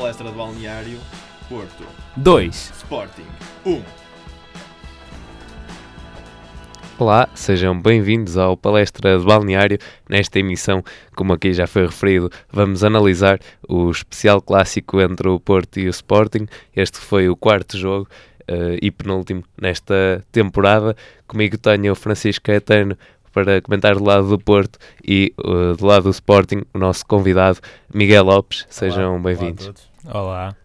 palestra de balneário, Porto, 2. Sporting, 1. Olá, sejam bem-vindos ao Palestra de Balneário. Nesta emissão, como aqui já foi referido, vamos analisar o especial clássico entre o Porto e o Sporting. Este foi o quarto jogo uh, e penúltimo nesta temporada. Comigo tenho o Francisco Caetano para comentar do lado do Porto e uh, do lado do Sporting, o nosso convidado Miguel Lopes. Sejam bem-vindos. Olá.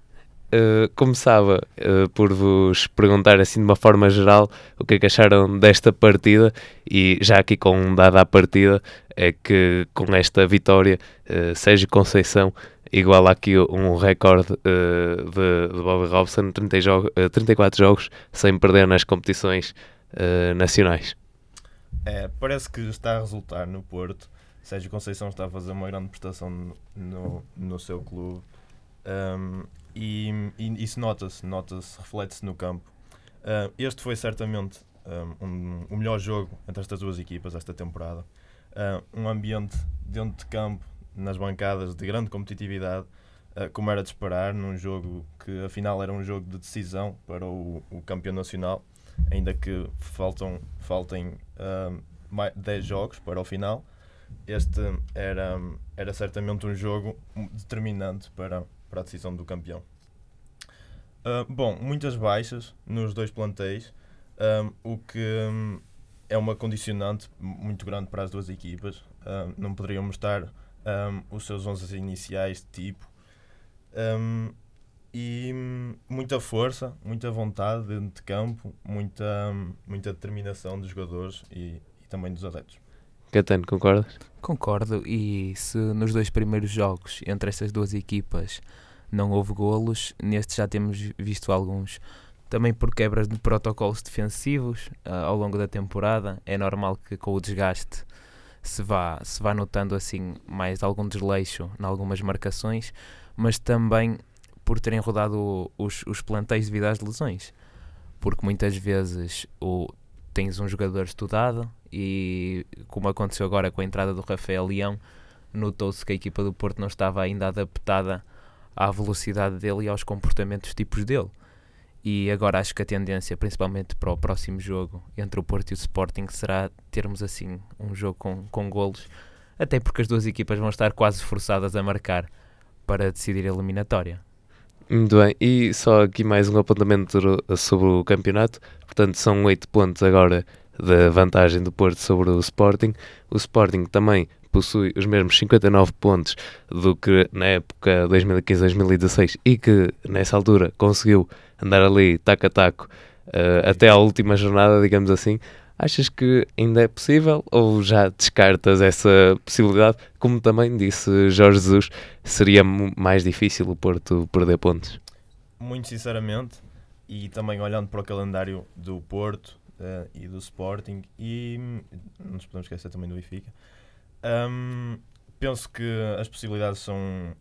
Uh, começava uh, por vos perguntar assim de uma forma geral o que é que acharam desta partida. E já aqui com um dado à partida é que com esta vitória uh, Sérgio Conceição iguala aqui um recorde uh, de, de Bobby Robson 30 jogo, 34 jogos sem perder nas competições nacionais. É, parece que está a resultar no Porto. Sérgio Conceição está a fazer uma grande prestação no, no seu clube um, e, e isso nota-se, nota-se, reflete-se no campo. Uh, este foi certamente um, o melhor jogo entre estas duas equipas esta temporada. Uh, um ambiente dentro de campo, nas bancadas, de grande competitividade, uh, como era de esperar, num jogo que afinal era um jogo de decisão para o, o campeão nacional, ainda que faltam, faltem uh, mais 10 jogos para o final. Este era, era certamente um jogo determinante para, para a decisão do campeão. Uh, bom, muitas baixas nos dois plantéis, um, o que um, é uma condicionante muito grande para as duas equipas. Um, não poderiam mostrar os seus 11 iniciais de tipo. e muita força, muita vontade dentro de campo, muita, muita determinação dos jogadores e, e também dos adeptos. Catano, concordas? Concordo, e se nos dois primeiros jogos entre estas duas equipas não houve golos. Neste já temos visto alguns, também por quebras de protocolos defensivos uh, ao longo da temporada. É normal que com o desgaste se vá, se vá notando assim mais algum desleixo em algumas marcações, mas também por terem rodado os, os plantéis devido às lesões. Porque muitas vezes o, tens um jogador estudado e, como aconteceu agora com a entrada do Rafael Leão, notou-se que a equipa do Porto não estava ainda adaptada à velocidade dele e aos comportamentos tipos dele. E agora acho que a tendência, principalmente para o próximo jogo entre o Porto e o Sporting, será termos assim um jogo com, com golos, até porque as duas equipas vão estar quase forçadas a marcar para decidir a eliminatória. Muito bem, e só aqui mais um apontamento sobre o campeonato. Portanto, são 8 pontos agora da vantagem do Porto sobre o Sporting. O Sporting também possui os mesmos 59 pontos do que na época 2015-2016 e que nessa altura conseguiu andar ali taco a taco uh, até à última jornada, digamos assim. Achas que ainda é possível ou já descartas essa possibilidade? Como também disse Jorge Jesus, seria mais difícil o Porto perder pontos? Muito sinceramente, e também olhando para o calendário do Porto uh, e do Sporting, e hum, não nos podemos esquecer também do Benfica, um, penso que as possibilidades são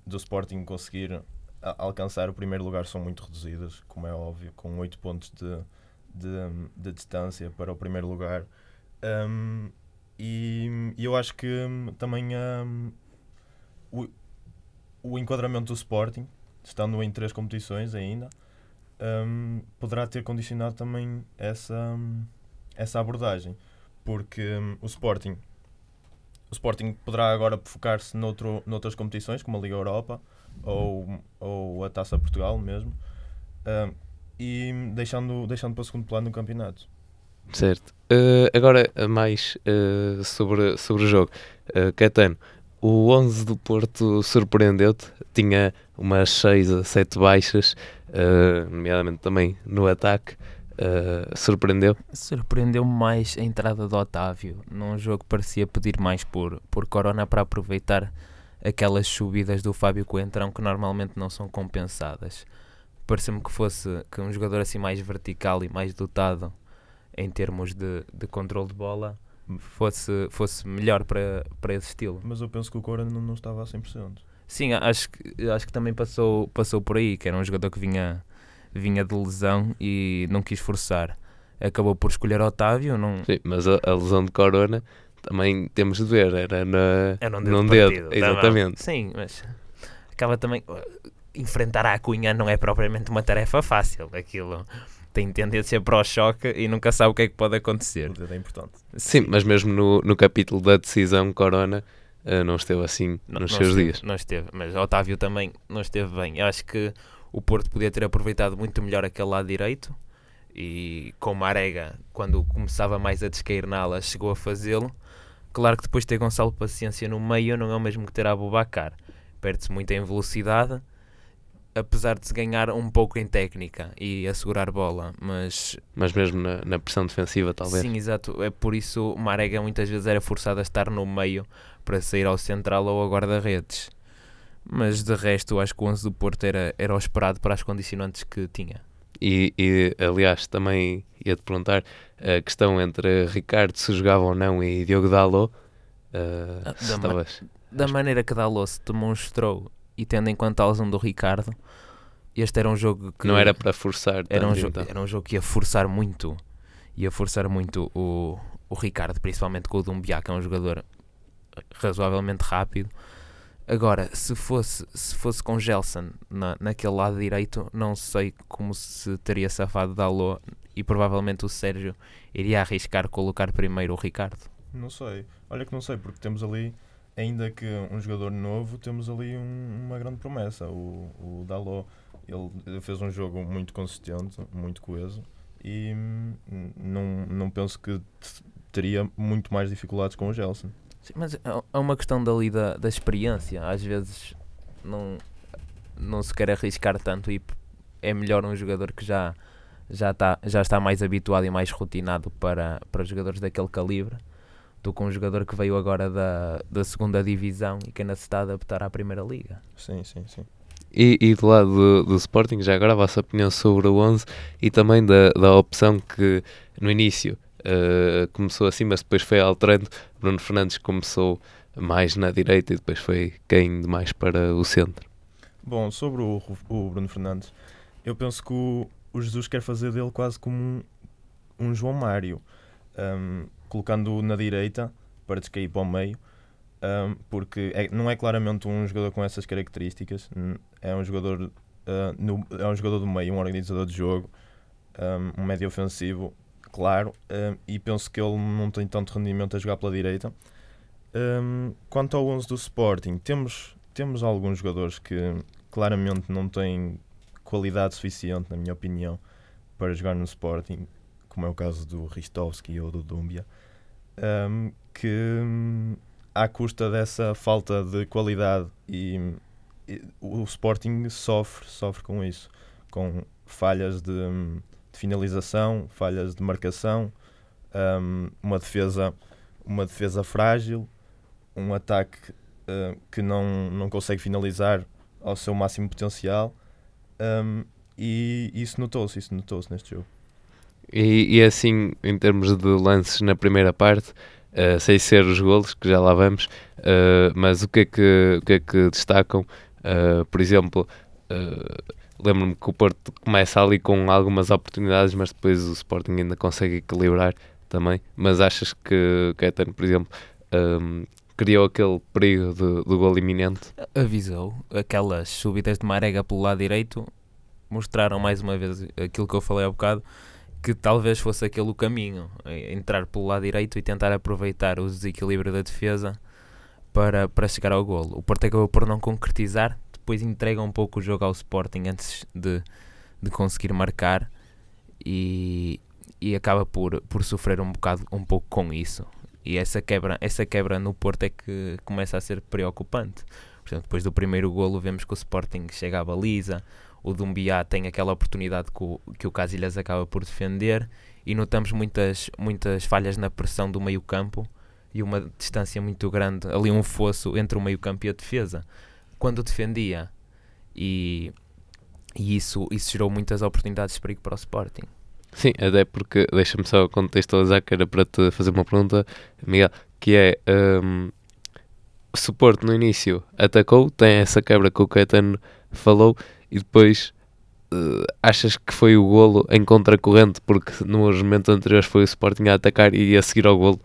do Sporting conseguir alcançar o primeiro lugar são muito reduzidas, como é óbvio, com 8 pontos de, de, de, distância para o primeiro lugar. Um, e, eu acho que também um, o, o enquadramento do Sporting, estando em três competições ainda, um, poderá ter condicionado também essa, essa abordagem. Porque o Sporting o Sporting poderá agora focar-se noutras competições, como a Liga Europa ou, ou a Taça Portugal mesmo, uh, e deixando, deixando para o segundo plano no campeonato. Certo. Uh, agora, mais uh, sobre, sobre o jogo. Uh, Caetano, o 11 do Porto surpreendeu-te? Tinha umas 6 a 7 baixas, nomeadamente também no ataque. Uh, surpreendeu? Surpreendeu mais a entrada do Otávio num jogo que parecia pedir mais por, por Corona para aproveitar aquelas subidas do Fábio Coentrão que normalmente não são compensadas. Pareceu-me que fosse que um jogador assim mais vertical e mais dotado em termos de, de controle de bola fosse, fosse melhor para, para esse estilo. Mas eu penso que o Corona não, não estava a 100%. Sim, acho que, acho que também passou, passou por aí, que era um jogador que vinha vinha de lesão e não quis forçar. Acabou por escolher Otávio. Não... Sim, mas a, a lesão de Corona também temos de ver, era na, era num dedo. dedo. Exatamente. Sim, mas acaba também. Enfrentar a Cunha não é propriamente uma tarefa fácil. Aquilo tem tendência para o choque e nunca sabe o que é que pode acontecer. O dedo é importante. Sim, mas mesmo no, no capítulo da decisão Corona uh, não esteve assim Não- nos não seus esteve, dias. Não esteve, mas Otávio também não esteve bem. Eu acho que o Porto podia ter aproveitado muito melhor aquele lado direito e com Marega, quando começava mais a descair na ala, chegou a fazê-lo. Claro que depois ter Gonçalo Paciência no meio não é o mesmo que ter Abubacar. Perde-se muito em velocidade, apesar de se ganhar um pouco em técnica e assegurar bola, mas Mas mesmo na, na pressão defensiva, talvez. Sim, exato. É por isso o Marega muitas vezes era forçado a estar no meio para sair ao central ou ao guarda-redes. Mas de resto, acho que o 11 do Porto era, era o esperado para as condicionantes que tinha. E, e, aliás, também ia-te perguntar a questão entre Ricardo se jogava ou não e Diogo Dalot. Uh, da ma- estavas- Da maneira que Dalot se demonstrou e tendo em conta a lesão do Ricardo, este era um jogo que não era para forçar. era um, jogo, então. era um jogo que ia forçar muito ia forçar muito o, o Ricardo, principalmente com o Dumbiá, que é um jogador razoavelmente rápido. Agora, se fosse, se fosse com Gelson na, naquele lado direito, não sei como se teria safado Dalot e provavelmente o Sérgio iria arriscar colocar primeiro o Ricardo. Não sei. Olha que não sei, porque temos ali, ainda que um jogador novo, temos ali um- uma grande promessa. O, o Dalot, ele, fez um jogo muito consistente, muito coeso, e hum, não, não penso que teria muito mais dificuldades com o Gelson. Sim, mas é é uma questão dali da, da experiência. Às vezes não, não se quer arriscar tanto e é melhor um jogador que já, já, está, já está mais habituado e mais rotinado para, para jogadores daquele calibre do que um jogador que veio agora da, da segunda divisão e que ainda se está a adaptar à primeira liga. Sim, sim, sim. E, e do lado do, do Sporting, já agora a vossa opinião sobre o 11 e também da, da opção que no início uh, começou assim, mas depois foi alterando. Bruno Fernandes começou mais na direita e depois foi caindo mais para o centro. Bom, sobre o, o Bruno Fernandes, eu penso que o, o Jesus quer fazer dele quase como um, um João Mário, um, colocando-o na direita para descair para o meio, um, porque é- não é claramente um jogador com essas características, é um jogador, uh, no- é um jogador do meio, um organizador de jogo, um, um médio ofensivo, claro, um, e penso que ele não tem tanto rendimento a jogar pela direita. Quanto ao 11 do Sporting, temos, temos alguns jogadores que claramente não têm qualidade suficiente, na minha opinião, para jogar no Sporting, como é o caso do Ristovski ou do Dumbia, um, que hum, à custa dessa falta de qualidade e, e o Sporting sofre, sofre com isso, com falhas de, hum, de finalização, falhas de marcação, hum, uma defesa uma defesa frágil, um ataque uh, que não, não consegue finalizar ao seu máximo potencial um, e isso notou-se, isso notou-se neste jogo. E, e assim, em termos de lances na primeira parte, uh, sem ser os golos, que já lá vamos, uh, mas o que é que, o que, é que destacam? Uh, por exemplo, lembro-me que o Porto começa ali com algumas oportunidades, mas depois o Sporting ainda consegue equilibrar também. Mas achas que Caetano, por exemplo, um, criou aquele perigo de, do gol iminente? Avisou, aquelas subidas de Marega pelo lado direito mostraram mais uma vez aquilo que eu falei há bocado, que talvez fosse aquele o caminho, eh, entrar pelo lado direito e tentar aproveitar o desequilíbrio da defesa para, para chegar ao golo. O Porto acabou por não concretizar, depois entrega um pouco o jogo ao Sporting antes de, de conseguir marcar e, e acaba por, por sofrer um bocado um pouco com isso. E essa quebra, essa quebra no Porto é que começa a ser preocupante. Portanto, depois do primeiro golo vemos que o Sporting chega à baliza, o Dumbiá tem aquela oportunidade que o, que o Casilhas acaba por defender e notamos muitas, muitas falhas na pressão do meio campo e uma distância muito grande, ali um fosso entre o meio campo e a defesa. Quando defendia e, e isso, isso gerou muitas oportunidades de perigo para o Sporting. Sim, até porque, deixa-me só contextualizar, que era para te fazer uma pergunta, Miguel, que é, um, o Porto no início atacou, tem essa quebra que o Caetano falou, e depois uh, achas que foi o golo em contracorrente, porque nos momentos anteriores foi o Sporting a atacar e a seguir ao golo,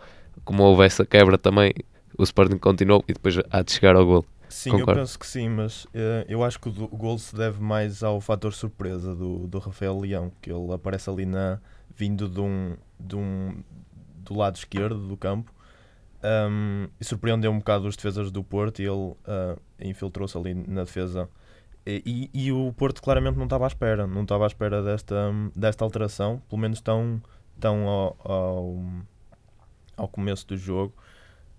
como houve essa quebra também, o Sporting continuou e depois há de chegar ao golo. Sim, eu Concordo. penso que sim, mas eh, eu acho que o, do- o gol se deve mais ao fator surpresa do, do Rafael Leão, que ele aparece ali na vindo de um, de um do lado esquerdo do campo um, e surpreendeu um bocado os defesas do Porto e ele ah, infiltrou-se ali na defesa. E, e- o Porto claramente não estava à espera, não estava à espera desta, desta alteração, pelo menos tão, tão ao, ao, ao começo do jogo,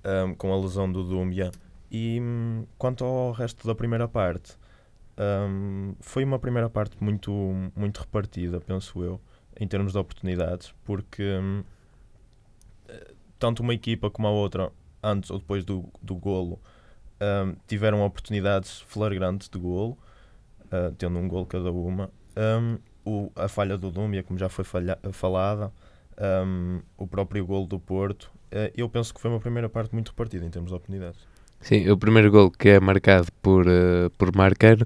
um, com a lesão do Dumbia. E quanto ao resto da primeira parte, hum, foi uma primeira parte muito, muito repartida, penso eu, em termos de oportunidades, porque eh, tanto uma equipa como a outra, antes ou depois do, do golo, tiveram oportunidades flagrantes de golo, ah, tendo um golo cada uma. Hum, o- a falha do Dúmbia, como já foi falha- falada, hum, o próprio golo do Porto, eh, eu penso que foi uma primeira parte muito repartida em termos de oportunidades. Sim, o primeiro gol que é marcado por, eh, por Marcano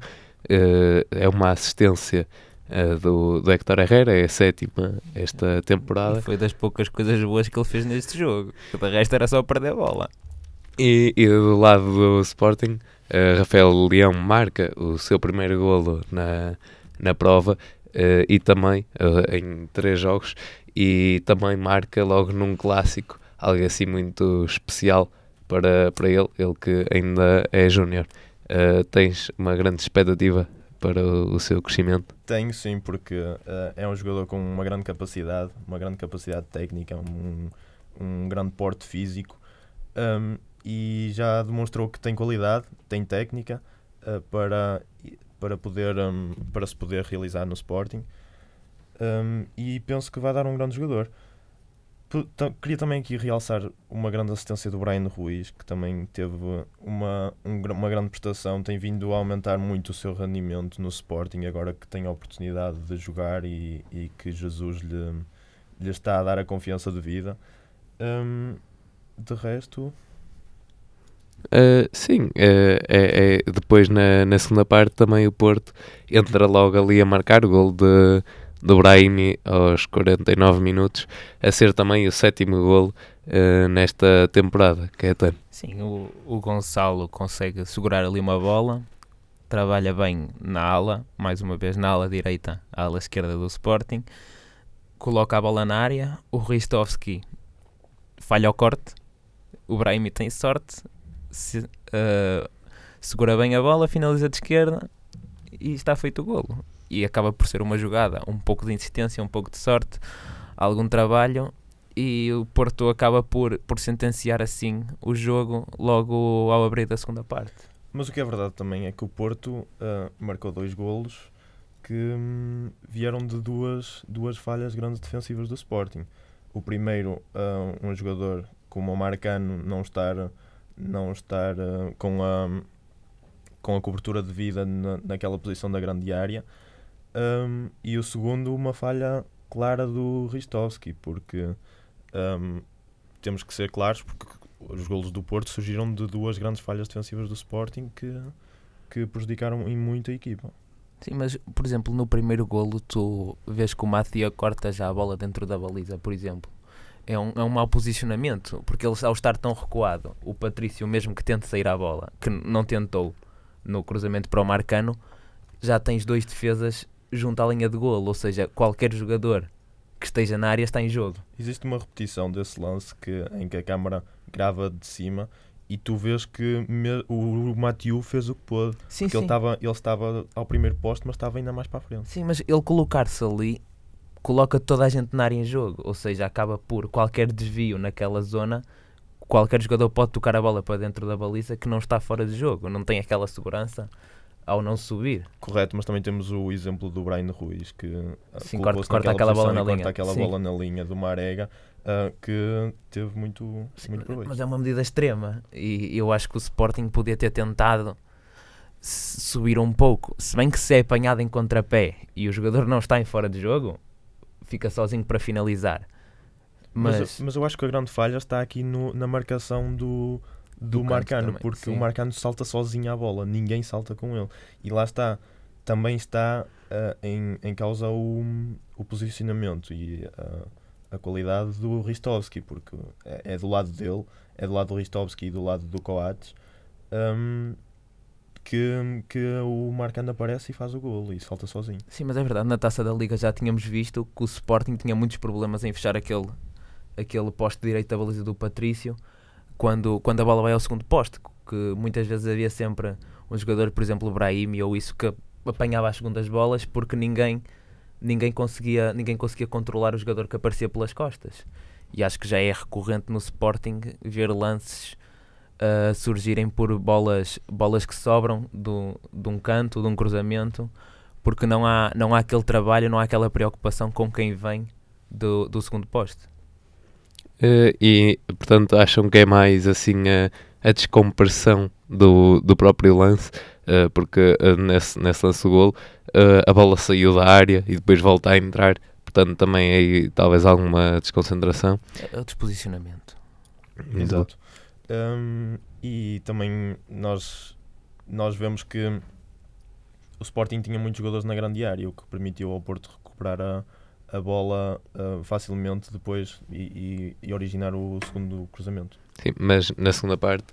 eh, é uma assistência eh, do, do Héctor Herrera, é a sétima esta temporada. E foi das poucas coisas boas que ele fez neste jogo. que De resto era só perder a bola. E, e do lado do Sporting, eh, Rafael Leão marca o seu primeiro golo na, na prova eh, e também eh, em três jogos e também marca logo num clássico, algo assim muito especial para, para ele, ele que ainda é júnior. Tens uma grande expectativa para o, o seu crescimento? Tenho sim, porque é um jogador com uma grande capacidade, uma grande capacidade técnica, um, um grande porte físico um, e já demonstrou que tem qualidade, tem técnica eh, para, para, poder, um, para se poder realizar no Sporting Um, e penso que vai dar um grande jogador. P- Queria também aqui realçar uma grande assistência do Brian Ruiz, que também teve uma, um uma grande prestação, tem vindo a aumentar muito o seu rendimento no Sporting, agora que tem a oportunidade de jogar e, e que Jesus lhe, lhe está a dar a confiança de vida. Hum, de resto, Uh, sim, uh, é, é- depois na, na segunda parte também o Porto entra logo ali a marcar o gol de, do Brahimi aos 49 minutos, a ser também o sétimo gol uh, nesta temporada, Caetano. Sim, o, o Gonçalo consegue segurar ali uma bola, trabalha bem na ala, mais uma vez na ala direita, a ala esquerda do Sporting, coloca a bola na área, o Ristovski falha o corte, o Brahimi tem sorte, se- eh, segura bem a bola, finaliza de esquerda e está feito o golo. E acaba por ser uma jogada, um pouco de insistência, um pouco de sorte, algum trabalho e o Porto acaba por, por sentenciar assim o jogo logo ao abrir da segunda parte. Mas o que é verdade também é que o Porto ah, marcou dois golos que hum, vieram de duas, duas falhas grandes defensivas do Sporting. O primeiro, ah, um jogador como o Marcano não estar, não estar ah, com, a, com a cobertura de vida na, naquela posição da grande área. Hum, e o segundo, uma falha clara do Ristovski, porque hum, temos que ser claros, porque os golos do Porto surgiram de duas grandes falhas defensivas do Sporting que, que prejudicaram em muito a equipa. Sim, mas por exemplo, no primeiro golo tu vês que o Matia corta já a bola dentro da baliza, por exemplo. É um, é um mau posicionamento, porque ele ao estar tão recuado, o Patrício mesmo que tente sair à bola, que não tentou no cruzamento para o Marcano, já tens dois defesas junto à linha de golo, ou seja, qualquer jogador que esteja na área está em jogo. Existe uma repetição desse lance que, em que a câmara grava de cima e tu vês que me- o Matiu fez o que pôde. Sim, Porque ele estava ele estava ao primeiro posto, mas estava ainda mais para a frente. Sim, mas ele colocar-se ali coloca toda a gente na área em jogo, ou seja, acaba por qualquer desvio naquela zona, qualquer jogador pode tocar a bola para dentro da baliza que não está fora de jogo, não tem aquela segurança ao não subir. Correto, mas também temos o exemplo do Brian Ruiz que ah, Sim, corta- corta aquela bola na linha. aquela Sim. bola na linha do Marega ah, que teve muito, muito proveito. Mas é uma medida extrema e eu acho que o Sporting podia ter tentado subir um pouco, se bem que se é apanhado em contrapé e o jogador não está em fora de jogo, fica sozinho para finalizar. Mas, Mas, mas eu acho que a grande falha está aqui no- na marcação do, do, Do Marcano, também, porque sim. o Marcano salta sozinho à bola, ninguém salta com ele. E lá está, também está ah, em, em causa o, o posicionamento e ah, a qualidade do Ristovski, porque é, é do lado dele, é do lado do Ristovski e do lado do Coates. Hum, que, que o Marcando aparece e faz o golo e salta sozinho. Sim, mas é verdade, na taça da Liga já tínhamos visto que o Sporting tinha muitos problemas em fechar aquele, aquele poste direito da baliza do Patrício quando, quando a bola vai ao segundo poste, que muitas vezes havia sempre um jogador, por exemplo, o Brahim ou isso, que apanhava as segundas bolas porque ninguém, ninguém, conseguia, ninguém conseguia controlar o jogador que aparecia pelas costas. E acho que já é recorrente no Sporting ver lances uh, surgirem por bolas, bolas que sobram do, de um canto, de um cruzamento, porque não há, não há aquele trabalho, não há aquela preocupação com quem vem do, do segundo poste. Uh, e, portanto, acham que é mais assim a, a descompressão do, do próprio lance, uh, porque uh, nesse, nesse lance do golo a bola saiu da área e depois volta a entrar, portanto, também aí talvez alguma desconcentração. É o disposicionamento. Exato. Um, e também nós, nós vemos que o Sporting tinha muitos jogadores na grande área, o que permitiu ao Porto recuperar a, a bola uh, facilmente depois e, e, e, originar o segundo cruzamento. Sim, mas na segunda parte,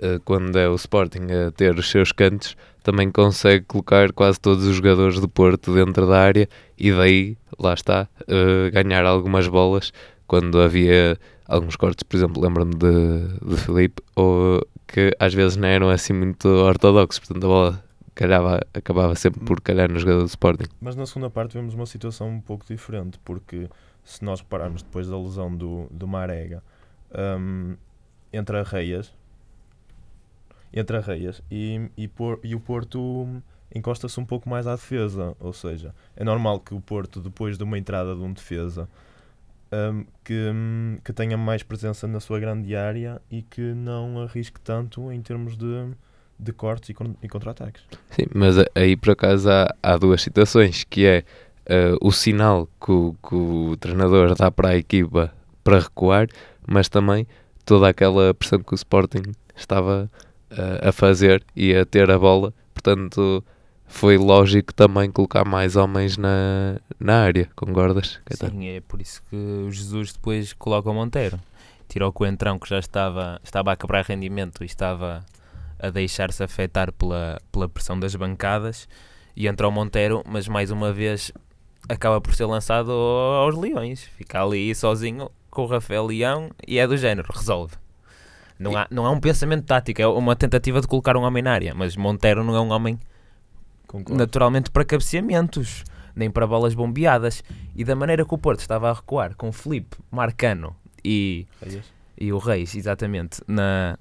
uh, quando é o Sporting a ter os seus cantos, também consegue colocar quase todos os jogadores do Porto dentro da área e daí, lá está, uh, ganhar algumas bolas quando havia alguns cortes, por exemplo, lembro-me de, de Felipe, ou que às vezes não eram assim muito ortodoxos, portanto a bola calhava, acabava sempre por calhar no jogador do Sporting. Mas na segunda parte vemos uma situação um pouco diferente, porque se nós repararmos depois da lesão do, do Marega, um, entre Reias, entre Reias e, e, por, e o Porto encosta-se um pouco mais à defesa, ou seja, é normal que o Porto, depois de uma entrada de um defesa, um, que, um, que tenha mais presença na sua grande área e que não arrisque tanto em termos de, de cortes e, e contra-ataques. Sim, mas aí por acaso há, há duas situações, que é uh, o sinal que o, que o treinador dá para a equipa para recuar, mas também toda aquela pressão que o Sporting estava uh, a fazer e a ter a bola, portanto foi lógico também colocar mais homens na, na área, concordas? Sim, é por isso que o Jesus depois coloca o Monteiro. Tirou o Coentrão que já estava, estava a quebrar rendimento e estava a deixar-se afetar pela, pela pressão das bancadas e entra o Monteiro, mas mais uma vez acaba por ser lançado aos Leões. Fica ali sozinho com o Rafael Leão e é do género, resolve. Não há, não há um pensamento tático, é uma tentativa de colocar um homem na área, mas Monteiro não é um homem Concordo. naturalmente para cabeceamentos, nem para bolas bombeadas. E da maneira que o Porto estava a recuar com o Felipe, Marcano e, e o Reis, exatamente, na,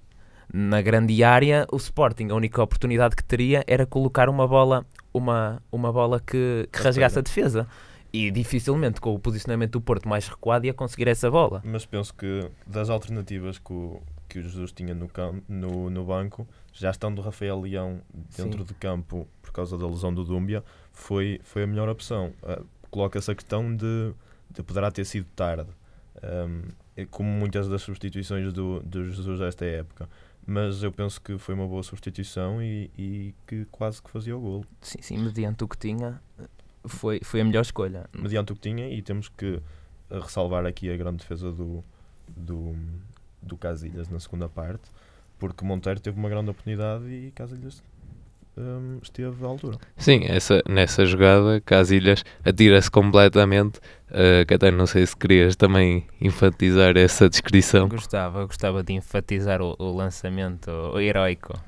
na grande área, o Sporting, a única oportunidade que teria era colocar uma bola, uma, uma bola que, que rasgasse a defesa. E dificilmente, com o posicionamento do Porto mais recuado, ia conseguir essa bola. Mas penso que das alternativas que o, que o Jesus tinha no, no, no banco, já estando o Rafael Leão dentro Sim. de campo por causa da lesão do Dúmbia, foi, foi a melhor opção. Uh, Coloca-se a questão de, de poderá ter sido tarde, um, como muitas das substituições do, do Jesus desta época. Mas eu penso que foi uma boa substituição e, e que quase que fazia o golo. Sim, sim, mediante o que tinha, foi, foi a melhor escolha. Mediante o que tinha, e temos que ressalvar aqui a grande defesa do, do, do Casilhas na segunda parte, porque Monteiro teve uma grande oportunidade e Casilhas um, esteve à altura. Sim, essa, nessa jogada Casilhas atira-se completamente. Uh, que até não sei se querias também enfatizar essa descrição. Gostava, gostava de enfatizar o, o lançamento o heroico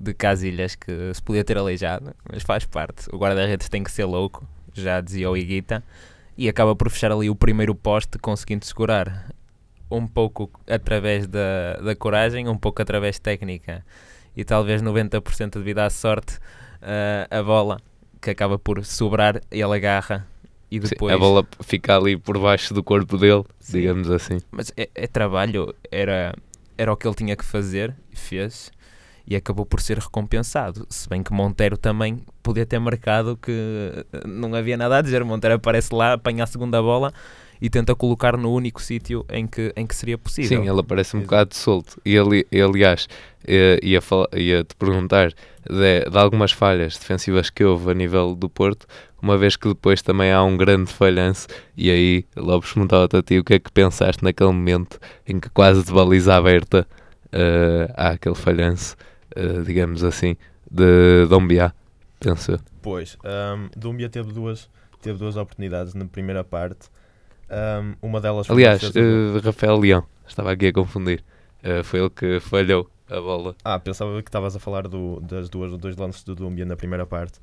de Casilhas que se podia ter aleijado, mas faz parte. O guarda-redes tem que ser louco, já dizia o Iguita, e acaba por fechar ali o primeiro poste, conseguindo segurar um pouco através da, da coragem, um pouco através técnica e talvez 90% devido à sorte, uh, a bola que acaba por sobrar ele agarra e depois... Sim, a bola fica ali por baixo do corpo dele, Sim. digamos assim. Mas é, é, trabalho, era, era o que ele tinha que fazer e fez e acabou por ser recompensado. Se bem que Monteiro também podia ter marcado que não havia nada a dizer. Monteiro aparece lá, apanha a segunda bola e tenta colocar no único sítio em que, em que seria possível. Sim, ele aparece um bocado solto. E ele, aliás, eh, ia, ia te perguntar de, de, algumas falhas defensivas que houve a nível do Porto, uma vez que depois também há um grande falhanço. E aí, logo perguntava-te a ti o que é que pensaste naquele momento em que quase de baliza aberta uh, há aquele falhanço uh, digamos assim, de Dombia, penso eu. Pois, um, Dumbia teve duas, teve duas oportunidades na primeira parte. Um, uma delas Aliás, uh, Rafael Leão, estava aqui a confundir. Uh, foi ele que falhou a bola. Ah, pensava que estavas a falar do, das duas, dos dois lances do Dumbia na primeira parte.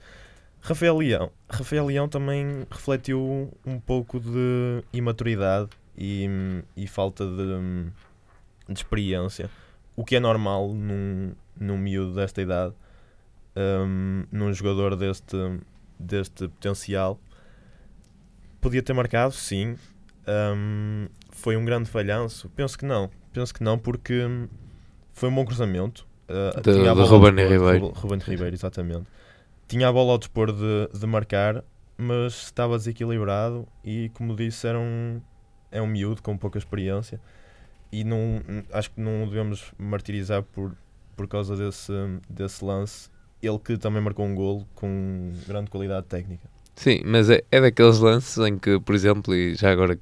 Rafael Leão. Rafael Leão também refletiu um pouco de imaturidade e, e falta de, de experiência. O que é normal num, num miúdo desta idade, um, num jogador deste, deste potencial. Podia ter marcado, sim. Um, foi um grande falhanço? Penso que não. Penso que não, porque foi um bom cruzamento. Uh, De- tinha a de bola ao Ruben dispor, Ribeiro. Ruben Ribeiro, exatamente. Tinha a bola ao dispor de, de marcar, mas estava desequilibrado e, como disse, era um, é um miúdo com pouca experiência e não, acho que não o devemos martirizar por, por causa desse, desse lance. Ele que também marcou um golo com grande qualidade técnica. Sim, mas é, é daqueles lances em que, por exemplo, e já agora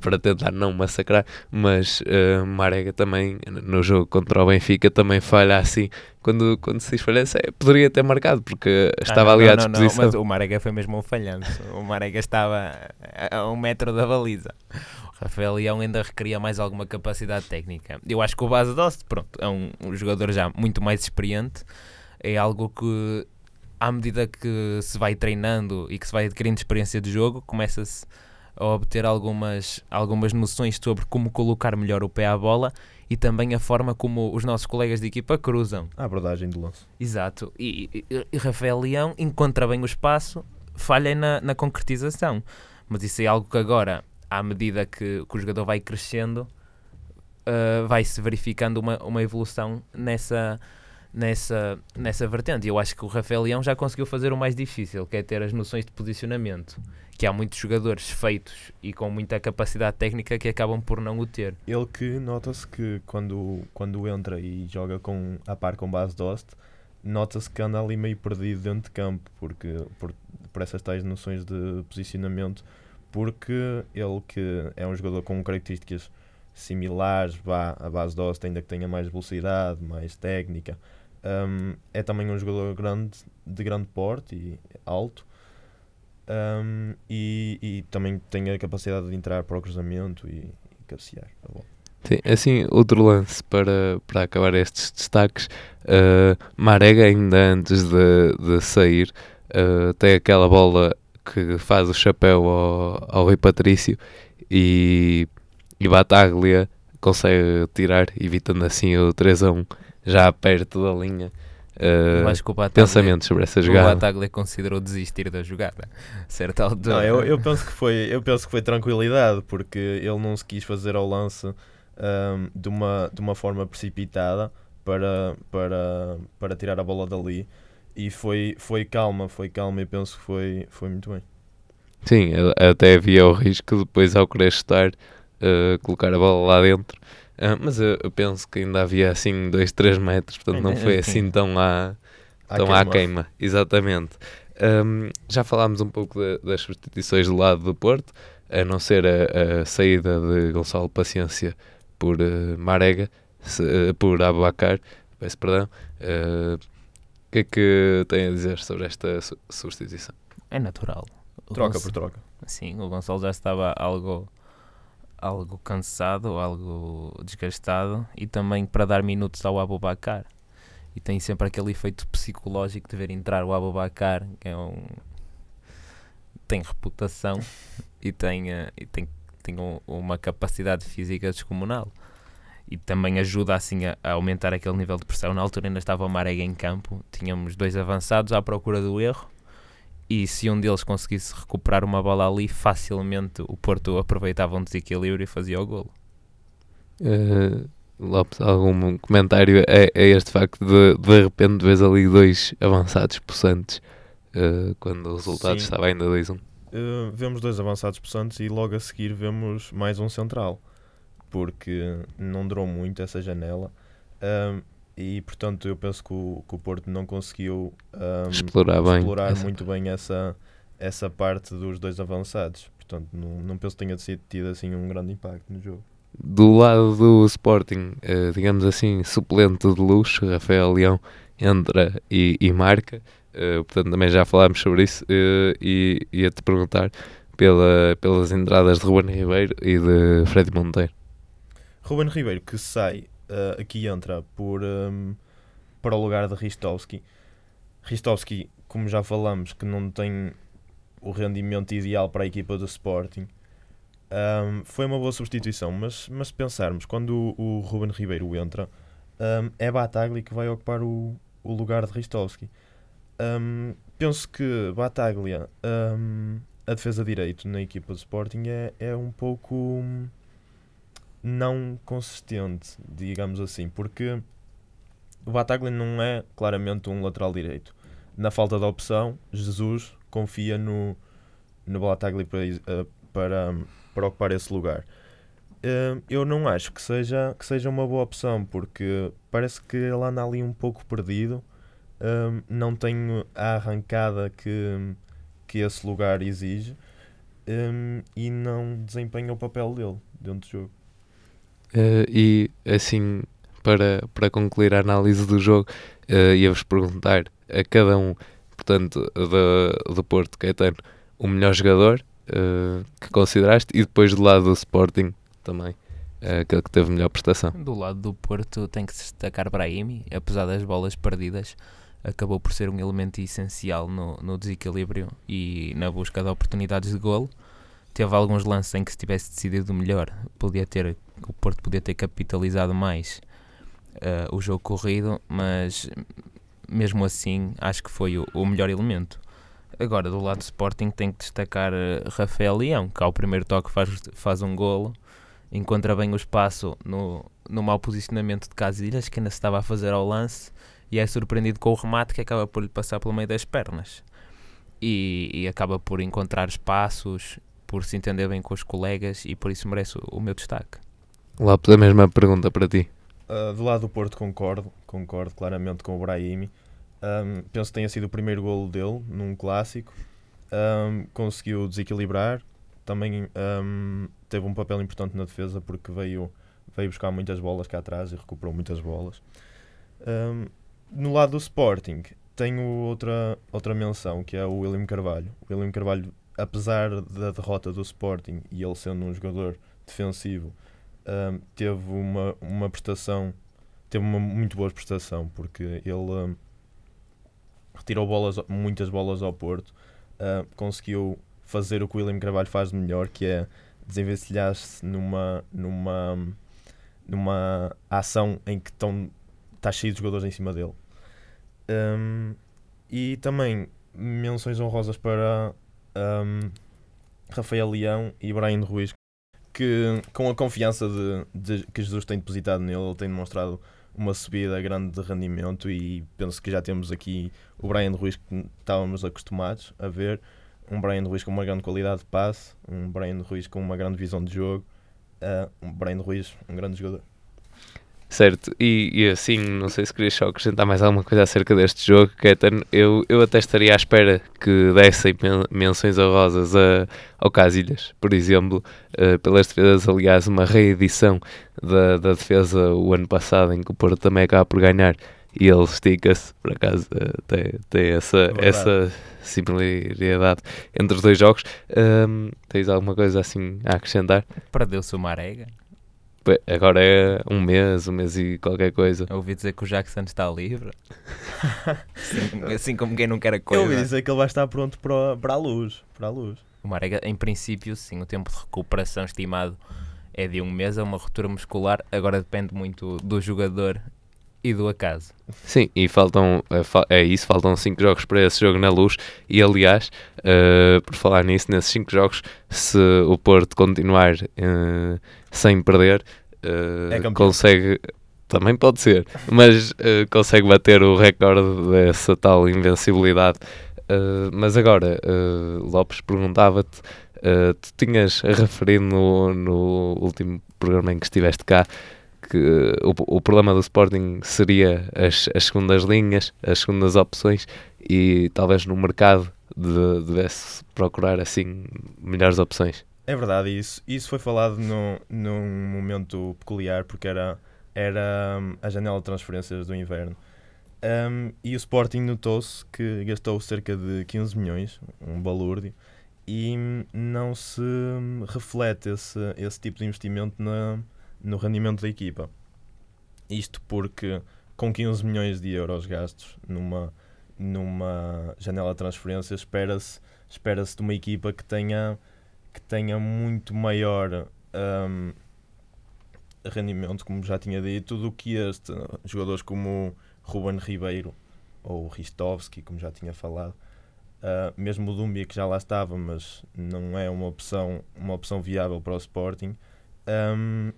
para tentar não massacrar, mas uh, Marega também no jogo contra o Benfica também falha assim. Quando, quando se falhança, é, poderia ter marcado porque estava Ah, não, ali à não, não, não, disposição. mas o Marega foi mesmo um falhanço. O Marega estava a- a um metro da baliza. O Rafael Leão ainda requeria mais alguma capacidade técnica. Eu acho que o Base Dost, pronto, é um, um jogador já muito mais experiente. É algo que, à medida que se vai treinando e que se vai adquirindo experiência de jogo, começa-se a obter algumas, algumas noções sobre como colocar melhor o pé à bola e também a forma como os nossos colegas de equipa cruzam. A abordagem do lance. Exato. E, e- e Rafael Leão encontra bem o espaço, falha na, na concretização. Mas isso é algo que agora, à medida que, que o jogador vai crescendo, ah, vai-se verificando uma, uma evolução nessa, nessa, nessa vertente. E eu acho que o Rafael Leão já conseguiu fazer o mais difícil, que é ter as noções de posicionamento. Que há muitos jogadores feitos e com muita capacidade técnica que acabam por não o ter. Ele que nota-se que quando, quando entra e joga com, a par com base Dost, nota-se que anda ali meio perdido dentro de campo, porque por, por essas tais noções de posicionamento, porque ele que é um jogador com características similares vá, à base Dost, ainda que tenha mais velocidade, mais técnica, hum, é também um jogador grande, de grande porte e alto. hum, e, e também tem a capacidade de entrar para o cruzamento e, e cabecear. Sim, assim, outro lance para, para acabar estes destaques. uh, Marega, ainda antes de, de sair, uh, tem aquela bola que faz o chapéu ao, ao Rui Patrício e, e Bataglia consegue tirar, evitando assim o 3 a 1 já perto da linha. Uh, acho que o Bataglia- pensamentos sobre essa O jogada. Bataglia considerou desistir da jogada. A certa altura. Não, eu, eu penso que foi, eu penso que foi tranquilidade, porque ele não se quis fazer ao lance ahm, de, uma, de uma forma precipitada para, para, para tirar a bola dali. E foi, foi calma, foi calma e penso que foi, foi muito bem. Sim, até havia o risco depois ao querer estar uh, colocar a bola lá dentro. Uh, mas eu, eu penso que ainda havia assim 2, 3 metros, portanto não foi assim. assim tão à, À tão à queima. queima. Exatamente. Um, já falámos um pouco da- das substituições do lado do Porto, a não ser a, a saída de Gonçalo Paciência por uh, Marega, se- uh, por Abacar, peço perdão. Uh, o que é que tem a dizer sobre esta su- substituição? É natural. O Troca Gonç- por troca. Sim, o Gonçalo já estava algo, algo cansado, algo desgastado e também para dar minutos ao Abubacar. E tem sempre aquele efeito psicológico de ver entrar o Abubacar, que é um. tem reputação e tem, eh, e tem, tem um- uma capacidade física descomunal. E também ajuda assim a, a aumentar aquele nível de pressão. Na altura ainda estava o Marega em campo, tínhamos dois avançados à procura do erro e se um deles conseguisse recuperar uma bola ali, facilmente o Porto aproveitava um desequilíbrio e fazia o golo. Uh, Lopes, algum comentário a, a este facto de de repente vês ali dois avançados possantes uh, quando o resultado Sim. estava ainda 2-1? Uh, vemos dois avançados possantes e logo a seguir vemos mais um central, porque não durou muito essa janela. Um, e portanto eu penso que o, que o Porto não conseguiu um, Explorar bem explorar essa muito bem essa, essa parte dos dois avançados. Portanto, não, não penso que tenha sido- tido assim um grande impacto no jogo. do lado do Sporting, uh, digamos assim, suplente de luxo, Rafael Leão entra e, e marca. Uh, portanto, também já falámos sobre isso. Uh, e ia-te perguntar pela, pelas entradas de Ruben Ribeiro e de Freddy Monteiro. Ruben Ribeiro, que sai, uh, aqui entra por, um, para o lugar de Ristovski. Ristovski, como já falamos, que não tem o rendimento ideal para a equipa do Sporting. Um, foi uma boa substituição, mas, mas se pensarmos, quando o, o Ruben Ribeiro entra, um, é Batagli que vai ocupar o, o lugar de Ristovski. Um, penso que Bataglia, a defesa de direito na equipa do Sporting, é, é um pouco não consistente, digamos assim, porque o Bataglia não é claramente um lateral direito. Na falta de opção, Jesus confia no, no Bataglia para, eh, para para ocupar esse lugar. Uh, eu não acho que seja, que seja uma boa opção, porque parece que ele anda ali um pouco perdido, uh, não tem a arrancada que, que esse lugar exige um, e não desempenha o papel dele dentro do jogo. Uh, e assim, para, para concluir a análise do jogo, uh, ia-vos perguntar a cada um, portanto, do, do Porto Caetano, o melhor jogador uh, que consideraste e depois do lado do Sporting também, aquele que teve melhor prestação. Do lado do Porto tem que destacar Brahimi, apesar das bolas perdidas, acabou por ser um elemento essencial no, no desequilíbrio e na busca de oportunidades de golo. Teve alguns lances em que se tivesse decidido melhor, podia ter, o Porto podia ter capitalizado mais uh, o jogo corrido, mas mesmo assim acho que foi o, o melhor elemento. Agora, do lado do Sporting, tem que destacar uh, Rafael Leão, que ao primeiro toque faz, faz um golo, encontra bem o espaço no, no mau posicionamento de Casilhas, que ainda se estava a fazer ao lance, e é surpreendido com o remate que acaba por lhe passar pelo meio das pernas. E, e acaba por encontrar espaços, por se entender bem com os colegas, e por isso merece o, o meu destaque. Lá a mesma pergunta para ti. Uh, do lado do Porto concordo, concordo claramente com o Brahimi. Um, penso que tenha sido o primeiro golo dele num clássico. Um, conseguiu desequilibrar. Também um, teve um papel importante na defesa porque veio, veio buscar muitas bolas cá atrás e recuperou muitas bolas. no lado do Sporting, tenho outra, outra menção que é o William Carvalho. O William Carvalho, apesar da derrota do Sporting e ele sendo um jogador defensivo, teve uma, uma prestação, teve uma muito boa prestação porque ele retirou bolas, muitas bolas ao Porto, uh, conseguiu fazer o que o William Carvalho faz de melhor, que é desenvencilhar-se numa, numa, numa ação em que estão, está cheio de jogadores em cima dele. Um, e também menções honrosas para um, Rafael Leão e Brian Ruiz, que com a confiança de, de, que Jesus tem depositado nele, ele tem demonstrado uma subida grande de rendimento e penso que já temos aqui o Brian Ruiz que estávamos acostumados a ver, um Brian Ruiz com uma grande qualidade de passe, um Brian Ruiz com uma grande visão de jogo, uh, um Brian Ruiz, um grande jogador. Certo, e, e, assim, não sei se querias só acrescentar mais alguma coisa acerca deste jogo, Ketan. Eu, eu até estaria à espera que dessem menções honrosas a, ao Casilhas, por exemplo, uh, pelas defesas. Aliás, uma reedição da, da defesa o ano passado, em que o Porto também acaba por ganhar e ele estica-se, por acaso, uh, tem, tem essa, é essa similaridade entre os dois jogos. Um, tens alguma coisa assim a acrescentar? Perdeu-se o Marega. Agora é um mês, um mês e qualquer coisa. Eu ouvi dizer que o Jackson está livre. assim, assim, como quem não quer a coisa. Eu ouvi dizer que ele vai estar pronto para, para a luz. Para a luz. O Marega, em princípio, sim, o tempo de recuperação estimado é de um mês, é uma ruptura muscular. Agora depende muito do jogador e do acaso. Sim, e faltam, é, é isso, faltam 5 jogos para esse jogo na luz. E aliás, uh, por falar nisso, nesses 5 jogos, se o Porto continuar. Uh, sem perder, uh, é consegue. Também pode ser, mas uh, consegue bater o recorde dessa tal invencibilidade. Uh, mas agora, Lopes perguntava-te: tu tinhas referido no, no último programa em que estiveste cá que o, o problema do Sporting seria as, as segundas linhas, as segundas opções e talvez no mercado de, devesse procurar assim melhores opções. É verdade, isso, isso foi falado no, num momento peculiar, porque era, era hum, a janela de transferências do inverno. Um, e o Sporting notou-se que gastou cerca de 15 milhões, um balúrdio, e não se reflete esse, esse tipo de investimento na, no rendimento da equipa. Isto porque com 15 milhões de euros gastos numa, numa janela de transferências, espera-se espera de uma equipa que tenha, que tenha muito maior um, rendimento, como já tinha dito, do que este. Jogadores como Ruben Ribeiro ou Ristovski, como já tinha falado. Uh, mesmo o Dumbia que já lá estava, mas não é uma opção, uma opção viável para o Sporting. Um,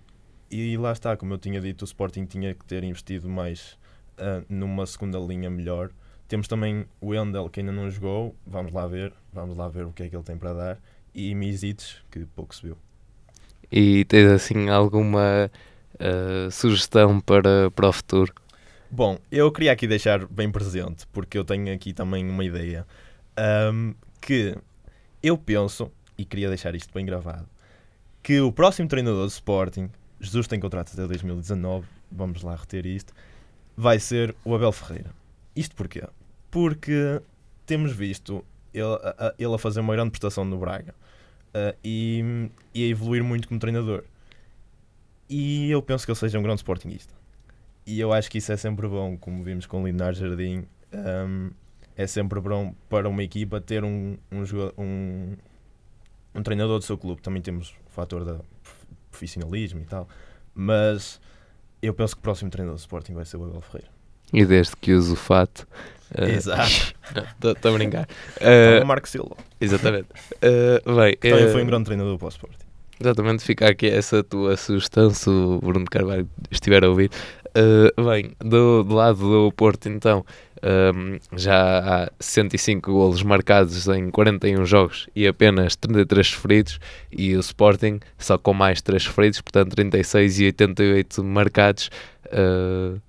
e lá está, como eu tinha dito, o Sporting tinha que ter investido mais uh, numa segunda linha melhor. Temos também o Endel que ainda não jogou, vamos lá ver, vamos lá ver o que é que ele tem para dar. E Misites, que pouco se viu. E tens assim alguma uh, sugestão para, para o futuro? Bom, eu queria aqui deixar bem presente, porque eu tenho aqui também uma ideia, um, que eu penso, e queria deixar isto bem gravado, que o próximo treinador do Sporting, Jesus tem contrato até 2019, vamos lá reter isto, vai ser o Abel Ferreira. Isto porquê? Porque temos visto ele a, ele a fazer uma grande prestação no Braga uh, e, e a evoluir muito como treinador. E eu penso que ele seja um grande Sportingista. E eu acho que isso é sempre bom, como vimos com o Linar Jardim. Um, é sempre bom para uma equipa ter um, um, um, um treinador do seu clube. Também temos o fator da profissionalismo e tal. Mas eu penso que o próximo treinador do Sporting vai ser o Abel Ferreira. E desde que uso o fato. Uh, Exato. Estou a brincar. Uh, o Marco Silva. Exatamente. Uh, bem, que também foi um grande treinador para o Sporting. Exatamente, fica aqui essa tua sugestão, se o Bruno Carvalho estiver a ouvir. Uh, bem, do, do, lado do Porto, então, um, já há 105 golos marcados em 41 jogos e apenas 33 feridos, e o Sporting só com mais 3 feridos, portanto 36 e 88 marcados uh,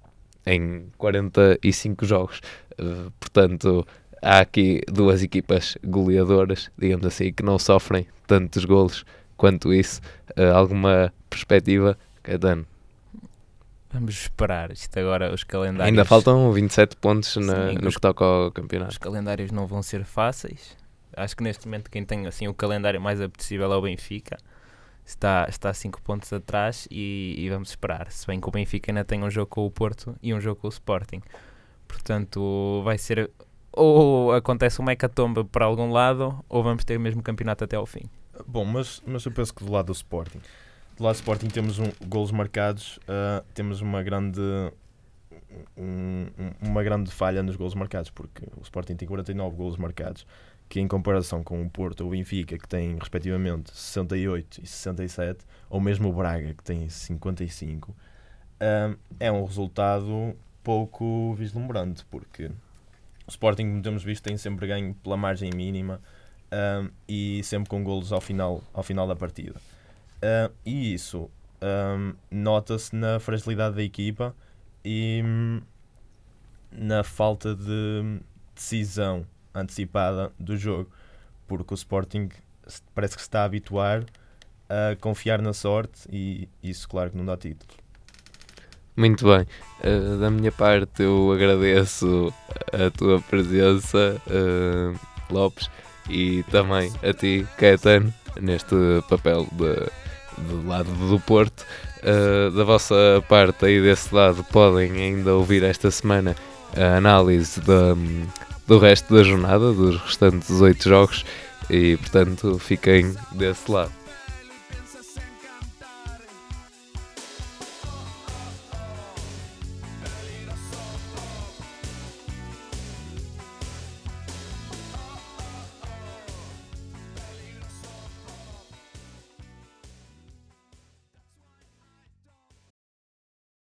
em 45 jogos. Uh, portanto, há aqui duas equipas goleadoras, digamos assim, que não sofrem tantos golos quanto isso. Uh, alguma perspectiva, Caetano? Vamos esperar. Isto agora, os calendários. Ainda faltam 27 pontos na, Sim, no os, que toca ao campeonato. Os calendários não vão ser fáceis. Acho que neste momento quem tem assim o calendário mais apetecível é o Benfica. Está, está 5 pontos atrás e, e, vamos esperar. Se bem que o Benfica ainda tem um jogo com o Porto e um jogo com o Sporting. Portanto, vai ser. Ou acontece uma hecatombe para algum lado, ou vamos ter o mesmo campeonato até ao fim. Bom, mas, mas eu penso que do lado do Sporting do lado do Sporting temos um, golos marcados, uh, temos uma grande um, uma grande falha nos golos marcados, porque o Sporting tem 49 golos marcados, que em comparação com o Porto ou o Benfica, que tem respectivamente 68 e 67, ou mesmo o Braga, que tem 55, uh, ah, é um resultado pouco vislumbrante, porque o Sporting, como temos visto, tem sempre ganho pela margem mínima uh, e sempre com golos ao final, ao final da partida. Uh, e isso um, nota-se na fragilidade da equipa e hum, na falta de decisão antecipada do jogo, porque o Sporting parece que se está a habituar a confiar na sorte e isso, claro, que não dá título. Muito bem, uh, da minha parte eu agradeço a tua presença, uh, Lopes, e também a ti, Caetano, neste papel de do lado do Porto. Uh, da vossa parte aí desse lado podem ainda ouvir esta semana a análise do resto da jornada, dos restantes oito jogos e portanto fiquem desse lado.